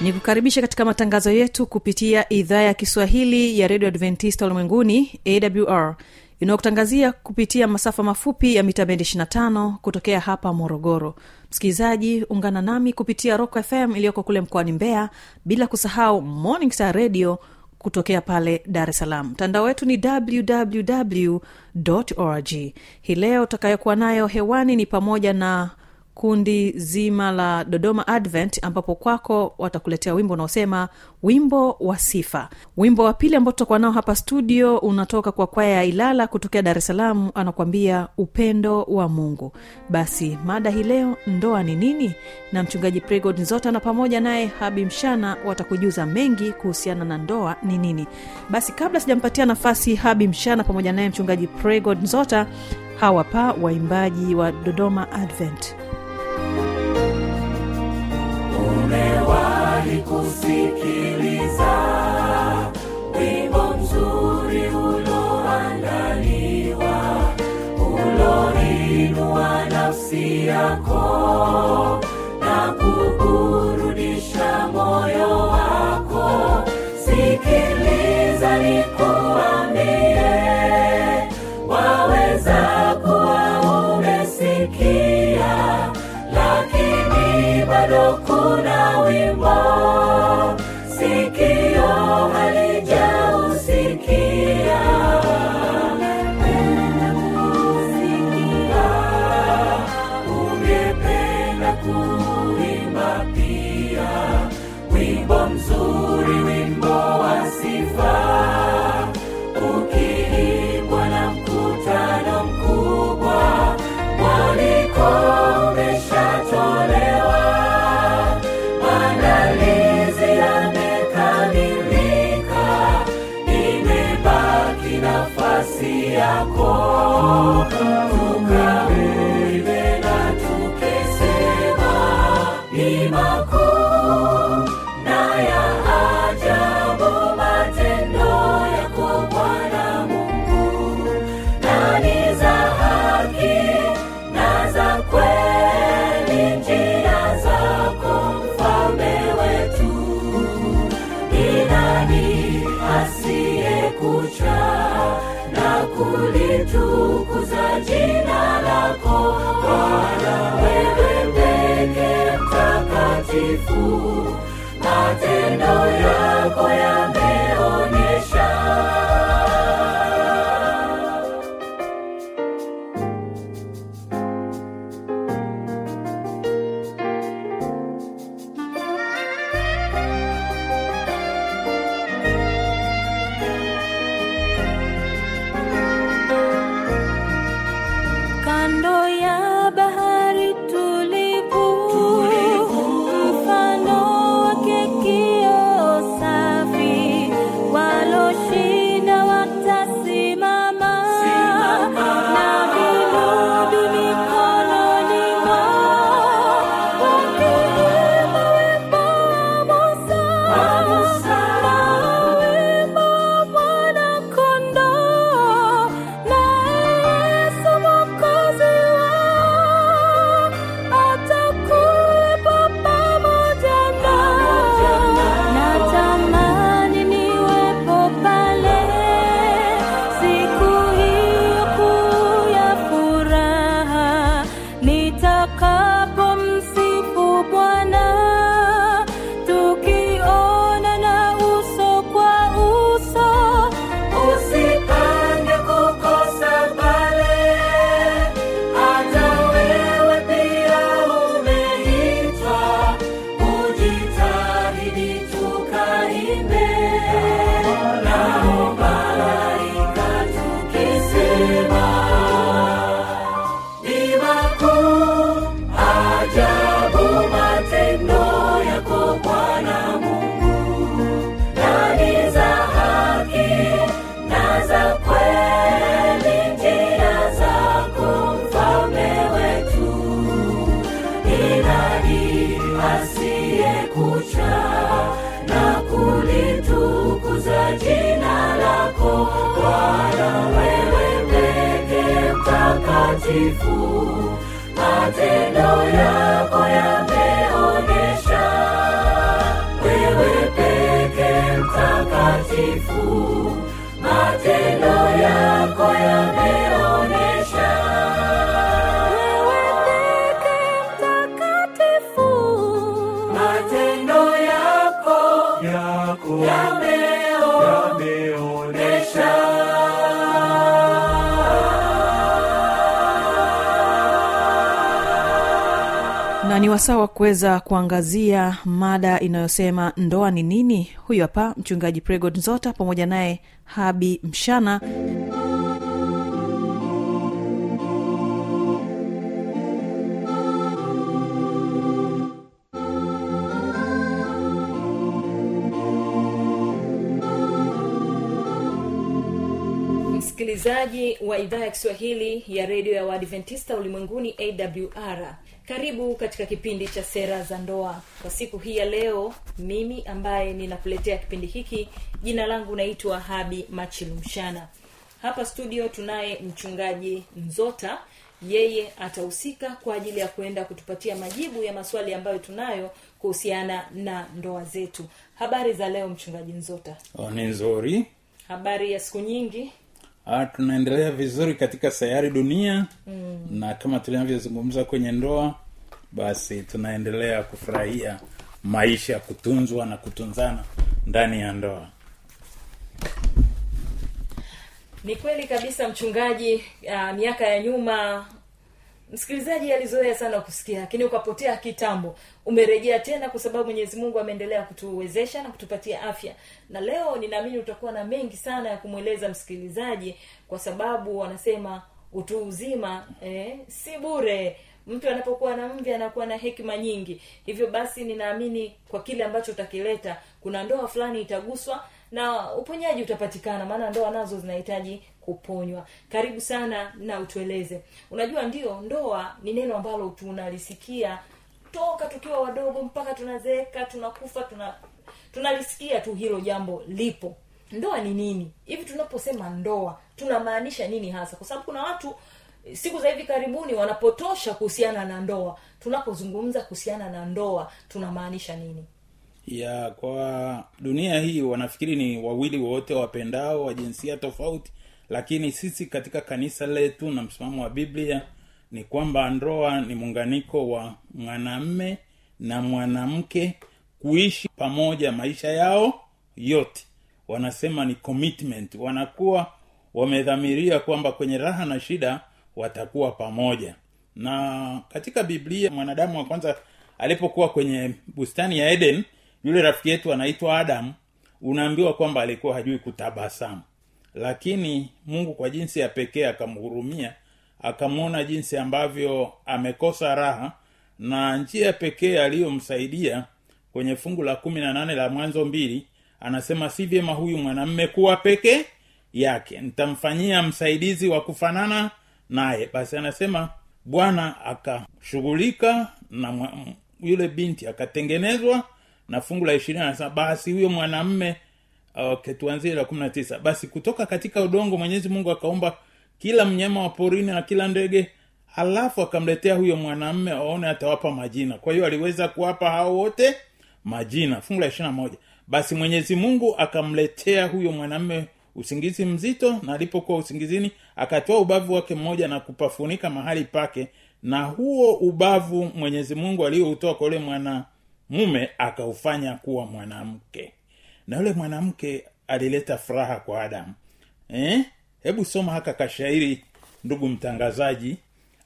ni kukaribisha katika matangazo yetu kupitia idhaa ya kiswahili ya redio adventista ulimwenguni awr inayokutangazia kupitia masafa mafupi ya mita bendi 25 kutokea hapa morogoro. Msikilizaji ungana nami kupitia rock fm iliyoko kule mkoani mbeya bila kusahau morning star radio kutokea pale dar es salaam. Mtandao wetu ni www org. Hii leo utakayokuwa nayo hewani ni pamoja na kundi zima la dodoma advent ambapo kwako watakuletea wimbo unaosema wimbo wa sifa. Wimbo wa pili ambao tutakuwa nao hapa studio unatoka kwa kwaya ya ilala kutokea dar es salaam anakuambia upendo wa mungu. Basi mada hii leo ndoa ni nini? Na mchungaji pregod nzota na pamoja naye habi mshana watakujuza mengi kuhusiana na ndoa ni nini. Basi kabla sijampatia nafasi habi mshana pamoja naye mchungaji pregod nzota hawapa waimbaji wa dodoma advent kusikiliza wimbo mzuri uloandaliwa uloinua nafsi yako na kuburudisha moyo wako. Sikiliza asiyekucha na kulitukuza jina lako. Bwana wewe peke mtakatifu matendo yako 翅膀。Mtakatifu matendo yako yameonyesha wewe peke mtakatifu. Matendo yako yameonyesha matendo yako yako. yameonyesha ni wasaa wa kuweza kuangazia mada inayosema ndoa ni nini? Huyu hapa mchungaji pregod nzota pamoja naye habi mshana. Msikilizaji wa idhaa ya kiswahili ya redio ya waadventista ulimwenguni awr karibu katika kipindi cha sera za ndoa. Kwa siku hii ya leo mimi ambaye ninakuletea kipindi hiki jina langu naitwa habi machilumshana hapa studio tunaye mchungaji nzota. Yeye atahusika kwa ajili ya kuenda kutupatia majibu ya maswali ambayo tunayo kuhusiana na ndoa zetu. Habari za leo mchungaji mzota Oh, ni nzuri. Habari ya siku nyingi ah, tunaendelea vizuri katika sayari dunia mm. na kama tunavyozungumza kwenye ndoa basi tunaendelea kufurahia maisha kutunzwa na kutunzana ndani ya ndoa ni kweli kabisa mchungaji uh, miaka ya nyuma msikilizaji alizoea sana kusikia lakini ukapotea kitambo umerejea tena kwa sababu mwenyezi mungu ameendelea kutuwezesha na kutupatia afya. Na leo ninaamini utakuwa na mengi sana ya kumweleza msikilizaji kwa sababu wanasema utu uzima eh, si bure. Mtu anapokuwa na mvi anakuwa na hekima nyingi. Hivyo basi ninaamini kwa kile ambacho utakileta kuna ndoa fulani itaguswa na uponyaji utapatikana maana ndoa nazo zinahitaji kuponywa. Karibu sana na utueleze. Unajua ndio ndoa ni neno ambalo tunalisikia toka tukiwa wadogo mpaka tunazeeka tunakufa tuna tunalisikia tu hilo jambo lipo. Ndoa ni nini? Hivi tunaposema ndoa tunamaanisha nini hasa? Kwa sababu kuna watu siku za hivi karibuni wanapotosha kuhusiana na ndoa. Tunapozungumza kuhusiana na ndoa tunamaanisha nini ya kwa dunia hii wanafikiri ni wawili wote wapendao wa jinsia tofauti lakini sisi katika kanisa letu na msimamo wa biblia ni kwamba ndoa ni muunganiko wa mwanamme na mwanamke kuishi pamoja maisha yao yote. Wanasema ni commitment. Wanakuwa wamedhamiria kwamba kwenye raha na shida watakuwa pamoja. Na katika biblia mwanadamu wa kwanza alipokuwa kwenye bustani ya eden yule rafiki yetu anaitwa adam unaambiwa kwamba alikuwa hajui kutabasamu. Lakini mungu kwa jinsi ya pekee akamhurumia akamwona jinsi ambavyo amekosa raha na njia pekee aliyomsaidia kwenye fungu la kumi na nane la mwanzo mbili anasema si vyema huyu mwanamme kuwa peke yake. Nitamfanyia msaidizi wa kufanana naye. Basi anasema bwana akashughulika na yule binti akatengenezwa na fungu la ishirini anasema basi huyo mwanamme okay, tuanzie la kumi na tisa. Basi kutoka katika udongo mwenyezi mungu akaumba kila mnyama wa porini na kila ndege halafu akamletea huyo mwanamme aone atawapa majina. Kwa hiyo aliweza kuwapa hao wote majina. Fungu la ishirina moja. Basi mwenyezi mungu akamletea huyo mwanamme usingizi mzito na alipokuwa usingizini akatoa ubavu wake mmoja na kupafunika mahali pake na huo ubavu mwenyezi mungu aliyoutoa kwa yule mwanamume akaufanya kuwa mwanamke. Na yule mwanamke alileta furaha kwa adamu. Eh? hebu soma haka kashairi ndugu mtangazaji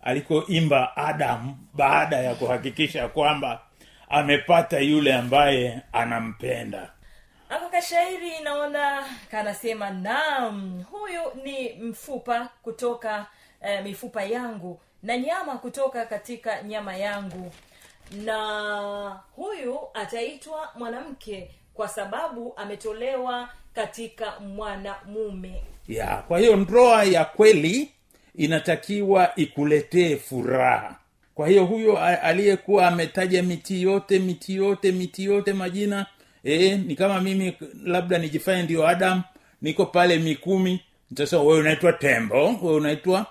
alikoimba adamu baada ya kuhakikisha kwamba amepata yule ambaye anampenda. Ako kashairi naona kanasema nam huyu ni mfupa kutoka eh, mifupa yangu na nyama kutoka katika nyama yangu na huyu ataitwa mwanamke kwa sababu ametolewa katika mwanamume. Ya kwa hiyo ndoa ya kweli inatakiwa ikuletee furaha. Kwa hiyo huyo aliyekuwa ametaja miti yote miti yote miti yote majina e, ni kama mimi labda nijifanye ndio adam niko pale mikumi. Nitasema wewe unaitwa tembo wewe unaitwa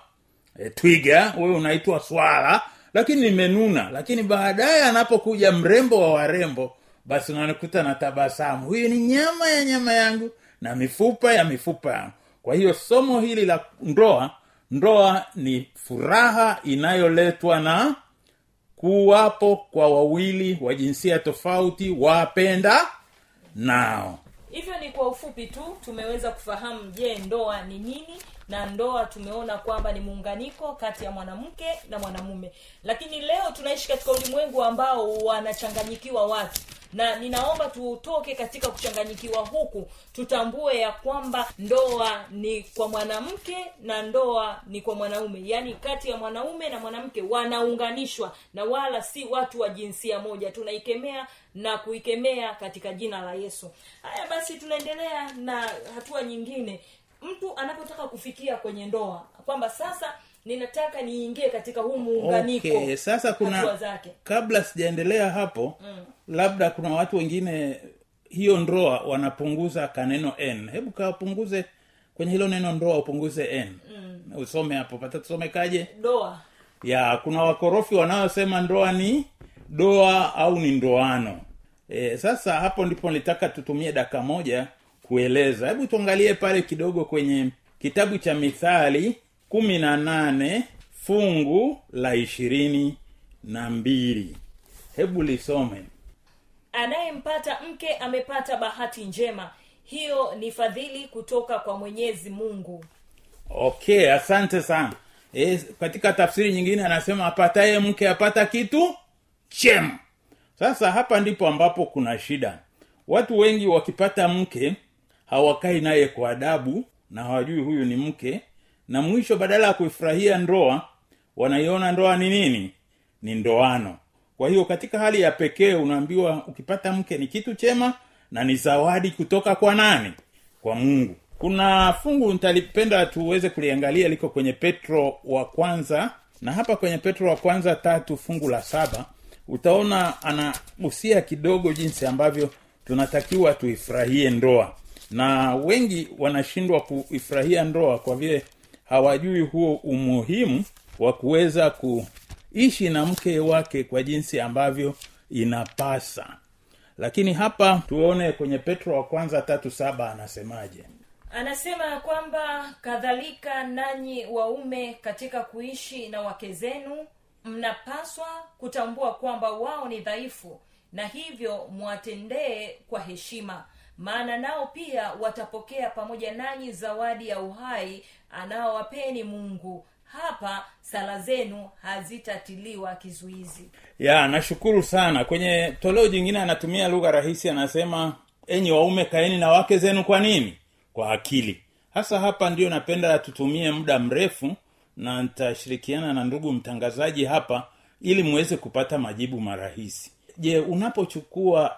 e, twiga wewe unaitwa swala lakini nimenuna. Lakini baadaye anapokuja mrembo wa warembo basi unanikuta na tabasamu huyu ni nyama ya nyama yangu na mifupa ya mifupa yangu. Kwa hiyo somo hili la ndoa ndoa ni furaha inayoletwa na kuwapo kwa wawili wa jinsia tofauti wapenda nao. Hivyo ni kwa ufupi tu tumeweza kufahamu je ndoa ni nini na ndoa tumeona kwamba ni muunganiko kati ya mwanamke na mwanamume. Lakini leo tunaishi katika ulimwengu ambao wanachanganyikiwa watu na ninaomba tutoke katika kuchanganyikiwa huku tutambue ya kwamba ndoa ni kwa mwanamke na ndoa ni kwa mwanaume. Yaani kati ya mwanaume na mwanamke wanaunganishwa na wala si watu wa jinsia moja. Tunaikemea na kuikemea katika jina la yesu. Haya basi tunaendelea na hatua nyingine mtu anapotaka kufikia kwenye ndoa kwamba sasa ninataka niingie katika huu muunganiko okay sasa kuna zake. kabla sijaendelea hapo mm. labda kuna watu wengine hiyo ndoa wanapunguza kaneno n. Hebu kapunguze kwenye hilo neno ndoa upunguze n. Mm. usome hapo pata tusomekaje? Doa ya kuna wakorofi wanaosema ndoa ni doa au ni ndoano. E, sasa hapo ndipo nilitaka tutumie daka moja kueleza. Hebu tuangalie pale kidogo kwenye kitabu cha mithali kumi na nane fungu la ishirini na mbili. Hebu lisome. Anayempata mke amepata bahati njema. Hiyo ni fadhili kutoka kwa mwenyezi mungu. Okay asante sana. E, katika tafsiri nyingine anasema apataye mke apata kitu chema. Sasa hapa ndipo ambapo kuna shida. Watu wengi wakipata mke hawakai naye kwa adabu na hawajui huyu ni mke. Na mwisho badala ya kuifurahia ndoa wanaiona ndoa ni nini? Ni ndoano. Kwa hiyo katika hali ya pekee unaambiwa ukipata mke ni kitu chema na ni zawadi kutoka kwa nani? Kwa mungu. Kuna fungu nitalipenda tuweze kuliangalia liko kwenye petro wa kwanza. Na hapa kwenye petro wa kwanza tatu fungu la saba utaona anagusia kidogo jinsi ambavyo tunatakiwa tuifurahie ndoa na wengi wanashindwa kuifurahia ndoa kwa vile hawajui huo umuhimu wa kuweza kuishi na mke wake kwa jinsi ambavyo inapasa. Lakini hapa tuone kwenye petro wa kwanza tatu saba anasemaje. Anasema ya kwamba kadhalika nanyi waume katika kuishi na wake zenu mnapaswa kutambua kwamba wao ni dhaifu na hivyo mwatendee kwa heshima maana nao pia watapokea pamoja nanyi zawadi ya uhai anaowapeni mungu. Hapa sala zenu hazitatiliwa kizuizi. Ya nashukuru sana. Kwenye toleo jingine anatumia lugha rahisi anasema enyi waume kaeni na wake zenu kwa nini? Kwa akili. Hasa hapa ndio napenda tutumie muda mrefu na nitashirikiana na ndugu mtangazaji hapa ili muweze kupata majibu marahisi. Je unapochukua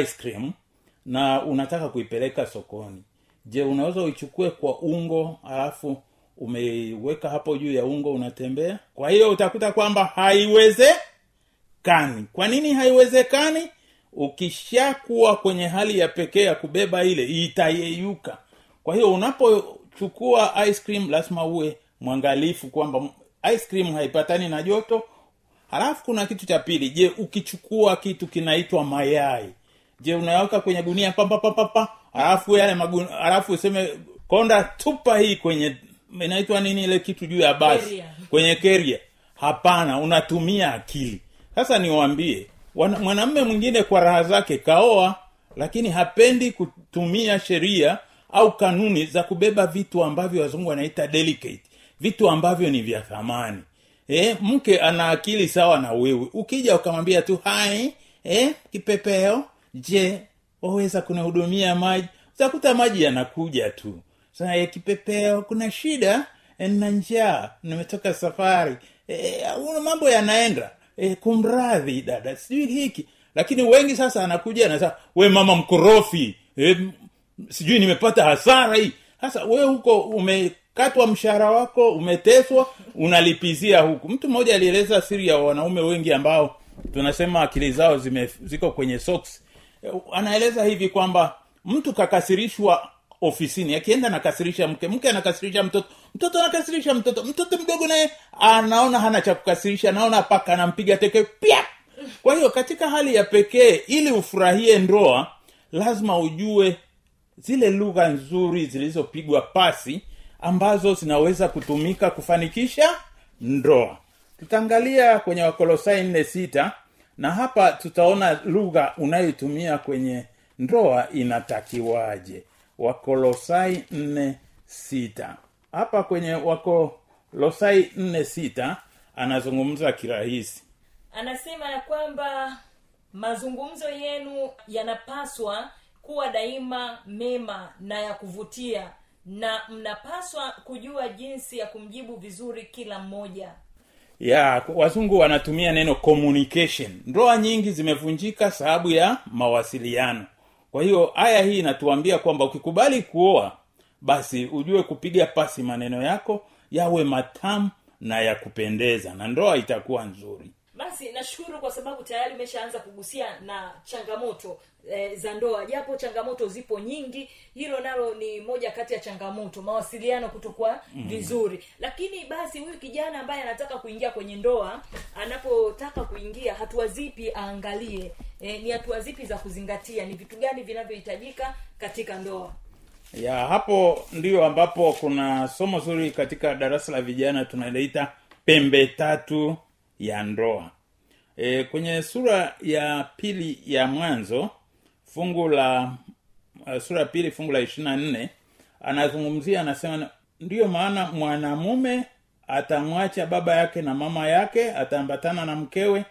ice cream na unataka kuipeleka sokoni. Je unaweza uichukue kwa ungo alafu umeiweka hapo juu ya ungo unatembea? Kwa hiyo utakuta kwamba haiwezekani. Kwa nini haiwezekani? Ukishakuwa kwenye hali ya pekee ya kubeba ile itayeyuka. Kwa hiyo unapochukua ice cream lazima uwe mwangalifu kwamba ice cream haipatani na joto. Halafu kuna kitu cha pili. Je ukichukua kitu kinaitwa mayai je unaweka kwenye gunia pa alafu yale magun halafu useme konda tupa hii kwenye inaitwa nini ile kitu juu ya basi? Kwenye keria. Hapana unatumia akili. Sasa niwaambie mwanamme mwingine kwa raha zake kaoa lakini hapendi kutumia sheria au kanuni za kubeba vitu ambavyo wazungu wanaita delicate. Vitu ambavyo ni vya thamani. E, mke ana akili sawa na wewe. Ukija ukamwambia tu hai e, kipepeo je waweza kunihudumia maji? Utakuta maji yanakuja tu. Sasa kipepeo kuna shida e, na njaa. Nimetoka safari. E, mambo yanaenda. E, kumradhi dada sijui hiki. Lakini wengi sasa anakuja anasema we mama mkorofi. E, sijui nimepata hasara hii. Sasa we huko umekatwa mshahara wako umeteswa unalipizia huku. Mtu mmoja alieleza siri ya wanaume wengi ambao tunasema akili zao zime, ziko kwenye socks. Eh, anaeleza hivi kwamba mtu kakasirishwa ofisini akienda anakasirisha mke mke anakasirisha mtoto mtoto anakasirisha mtoto mtoto mdogo naye anaona hana cha kukasirisha anaona paka anampiga teke pia kwa hiyo katika hali ya pekee ili ufurahie ndoa lazima ujue zile lugha nzuri zilizopigwa pasi ambazo zinaweza kutumika kufanikisha ndoa. Tutaangalia kwenye wakolosai nne sita na hapa tutaona lugha unayoitumia kwenye ndoa inatakiwaje. Wakolosai nne sita. Hapa kwenye wakolosai nne sita anazungumza kirahisi. Anasema ya kwamba mazungumzo yenu yanapaswa kuwa daima mema na ya kuvutia na mnapaswa kujua jinsi ya kumjibu vizuri kila mmoja ya wazungu wanatumia neno communication. Ndoa nyingi zimevunjika sababu ya mawasiliano. Kwa hiyo aya hii inatuambia kwamba ukikubali kuoa basi ujue kupiga pasi maneno yako yawe matamu na ya kupendeza na ndoa itakuwa nzuri basi nashukuru kwa sababu tayari umeshaanza kugusia na changamoto e, za ndoa. Japo changamoto zipo nyingi hilo nalo ni moja kati ya changamoto mawasiliano kutokuwa mm. vizuri. Lakini basi huyu kijana ambaye anataka kuingia kwenye ndoa anapotaka kuingia hatua zipi aangalie? E, ni hatua zipi za kuzingatia? Ni vitu gani vinavyohitajika katika ndoa? Ya hapo ndio ambapo kuna somo zuri katika darasa la vijana tunaliita pembe tatu ya ndoa e, kwenye sura ya pili ya mwanzo fungu la uh, sura ya pili fungu la ishirina nne anazungumzia anasema ndiyo maana mwanamume atamwacha baba yake na mama yake ataambatana na mkewe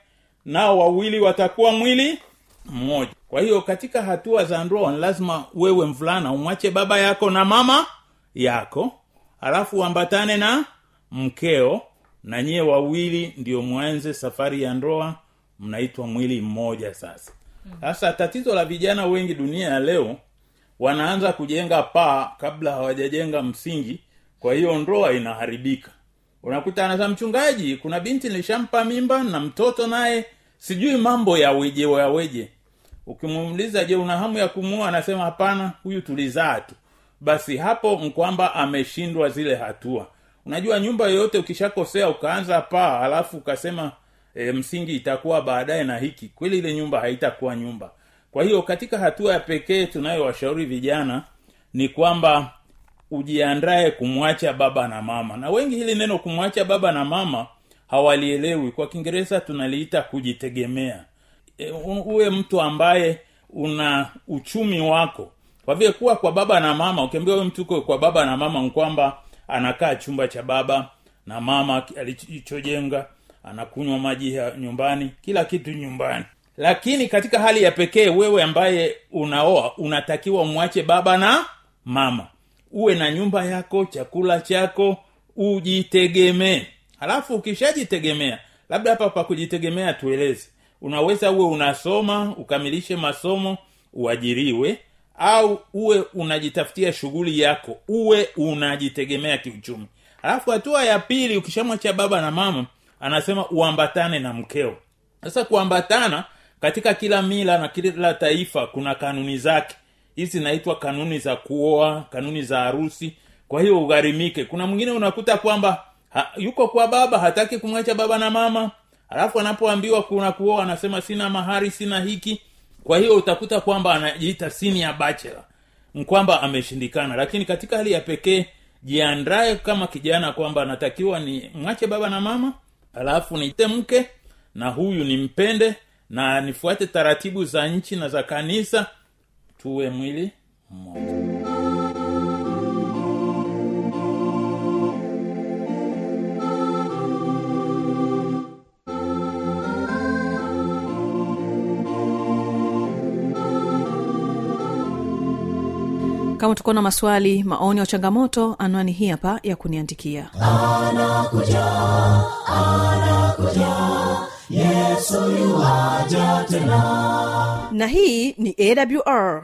nao wawili watakuwa mwili mmoja. Kwa hiyo katika hatua za ndoa lazima wewe mvulana umwache baba yako na mama yako alafu uambatane na mkeo na nyie wawili ndio mwanze safari ya ndoa mnaitwa mwili mmoja sasa. Sasa tatizo la vijana wengi dunia ya leo wanaanza kujenga paa kabla hawajajenga msingi kwa hiyo ndoa inaharibika. Unakuta anasema mchungaji kuna binti nilishampa mimba na mtoto naye sijui mambo ya weje ya weje. Ukimuuliza je una hamu ya kumua anasema hapana huyu tulizaa tu. Basi hapo mkwamba ameshindwa zile hatua unajua nyumba yoyote ukishakosea ukaanza paa alafu ukasema e, msingi itakuwa baadaye na hiki. Kweli ile nyumba haitakuwa nyumba. Kwa hiyo katika hatua ya pekee tunayowashauri vijana ni kwamba ujiandae kumwacha baba na mama. Na wengi hili neno kumwacha baba na mama hawalielewi. Kwa kiingereza tunaliita kujitegemea. E, uwe mtu ambaye una uchumi wako. Kwa vile kuwa kwa baba na mama ukiambia huyo mtu kwa baba na mama kwamba anakaa chumba cha baba na mama alichojenga anakunywa maji ya nyumbani kila kitu nyumbani. Lakini katika hali ya pekee wewe ambaye unaoa unatakiwa umwache baba na mama. Uwe na nyumba yako chakula chako ujitegemee. Halafu ukishajitegemea labda hapa pa kujitegemea tueleze. Unaweza uwe unasoma ukamilishe masomo uajiriwe au uwe unajitafutia shughuli yako uwe unajitegemea kiuchumi. Alafu hatua ya pili ukishamwacha baba na mama anasema uambatane na mkeo. Sasa kuambatana katika kila mila na kila taifa kuna kanuni zake. Hizi zinaitwa kanuni za kuoa kanuni za harusi. Kwa hiyo ugharimike. Kuna mwingine unakuta kwamba ha, yuko kwa baba hataki kumwacha baba na mama. Alafu anapoambiwa kuna kuoa anasema sina mahari sina hiki kwa hiyo utakuta kwamba anajiita senior bachelor. Kwamba ameshindikana. Lakini katika hali ya pekee jiandae kama kijana kwamba anatakiwa ni mwache baba na mama alafu nite mke na huyu nimpende na nifuate taratibu za nchi na za kanisa tuwe mwili mmoja kama tuko na maswali maoni au changamoto anwani hii hapa ya kuniandikia. Na hii ni awr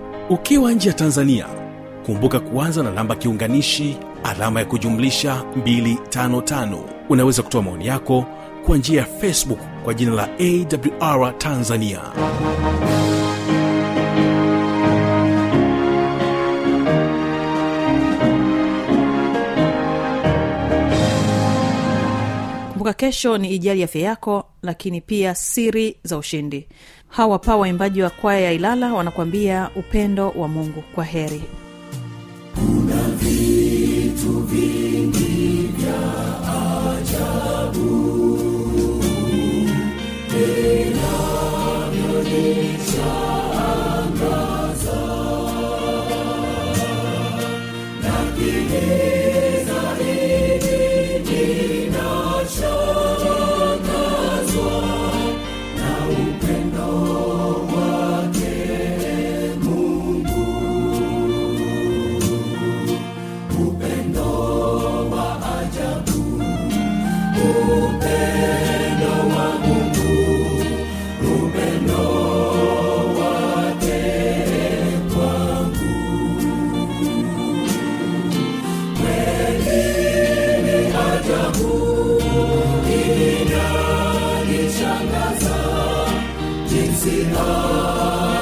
ukiwa nje ya tanzania kumbuka kuanza na namba kiunganishi alama ya kujumlisha 255 unaweza kutoa maoni yako kwa njia ya facebook kwa jina la awr tanzania. Kumbuka kesho ni ijali afya yako lakini pia siri za ushindi hawa pa waimbaji wa kwaya ya ilala wanakuambia upendo wa mungu. Kwa heri 走仍是它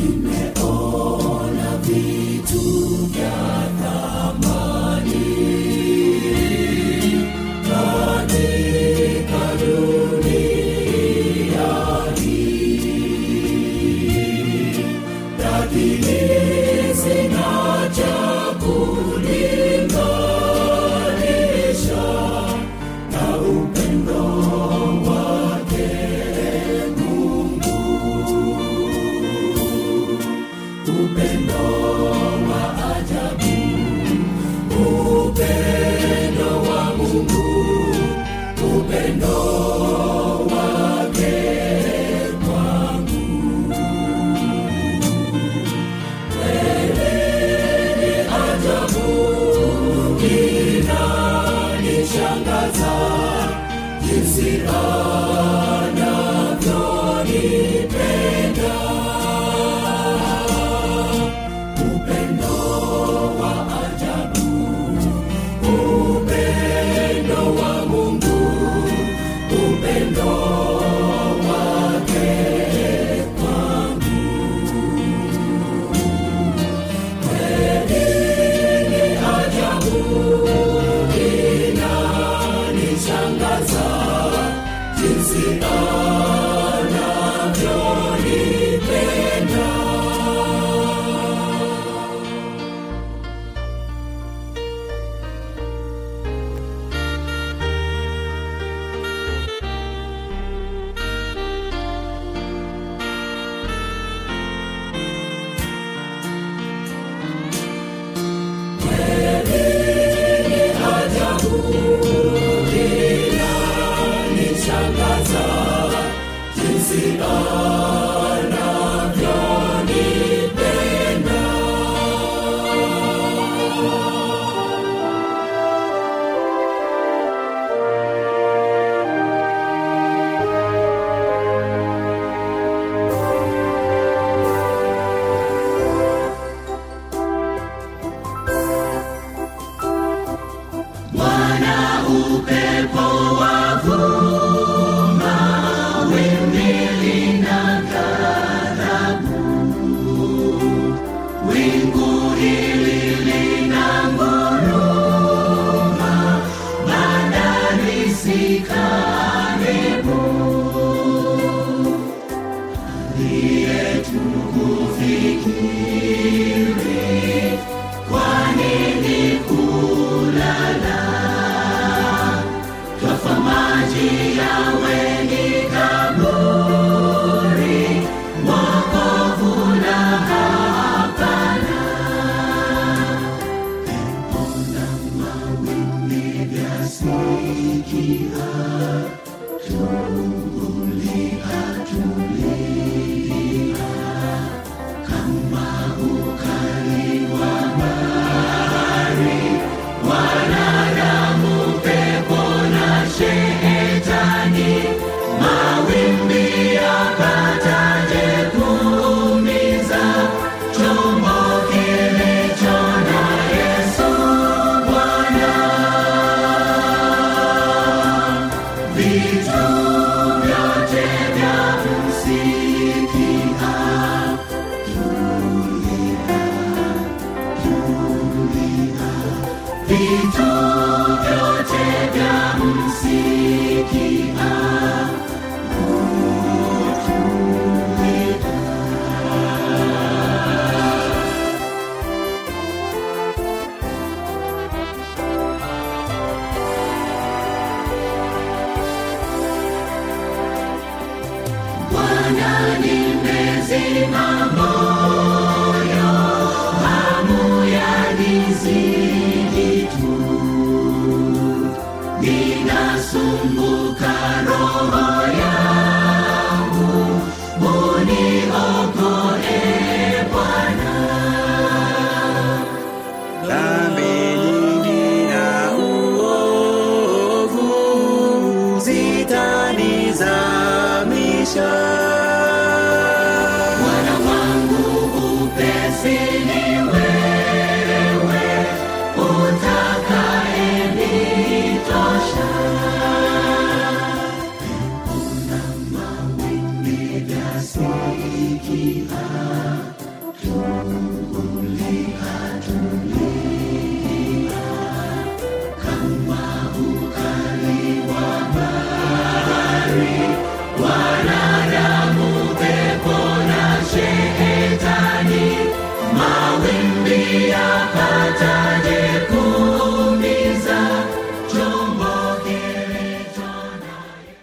nimeona vitu vyako You see all. sina Seek.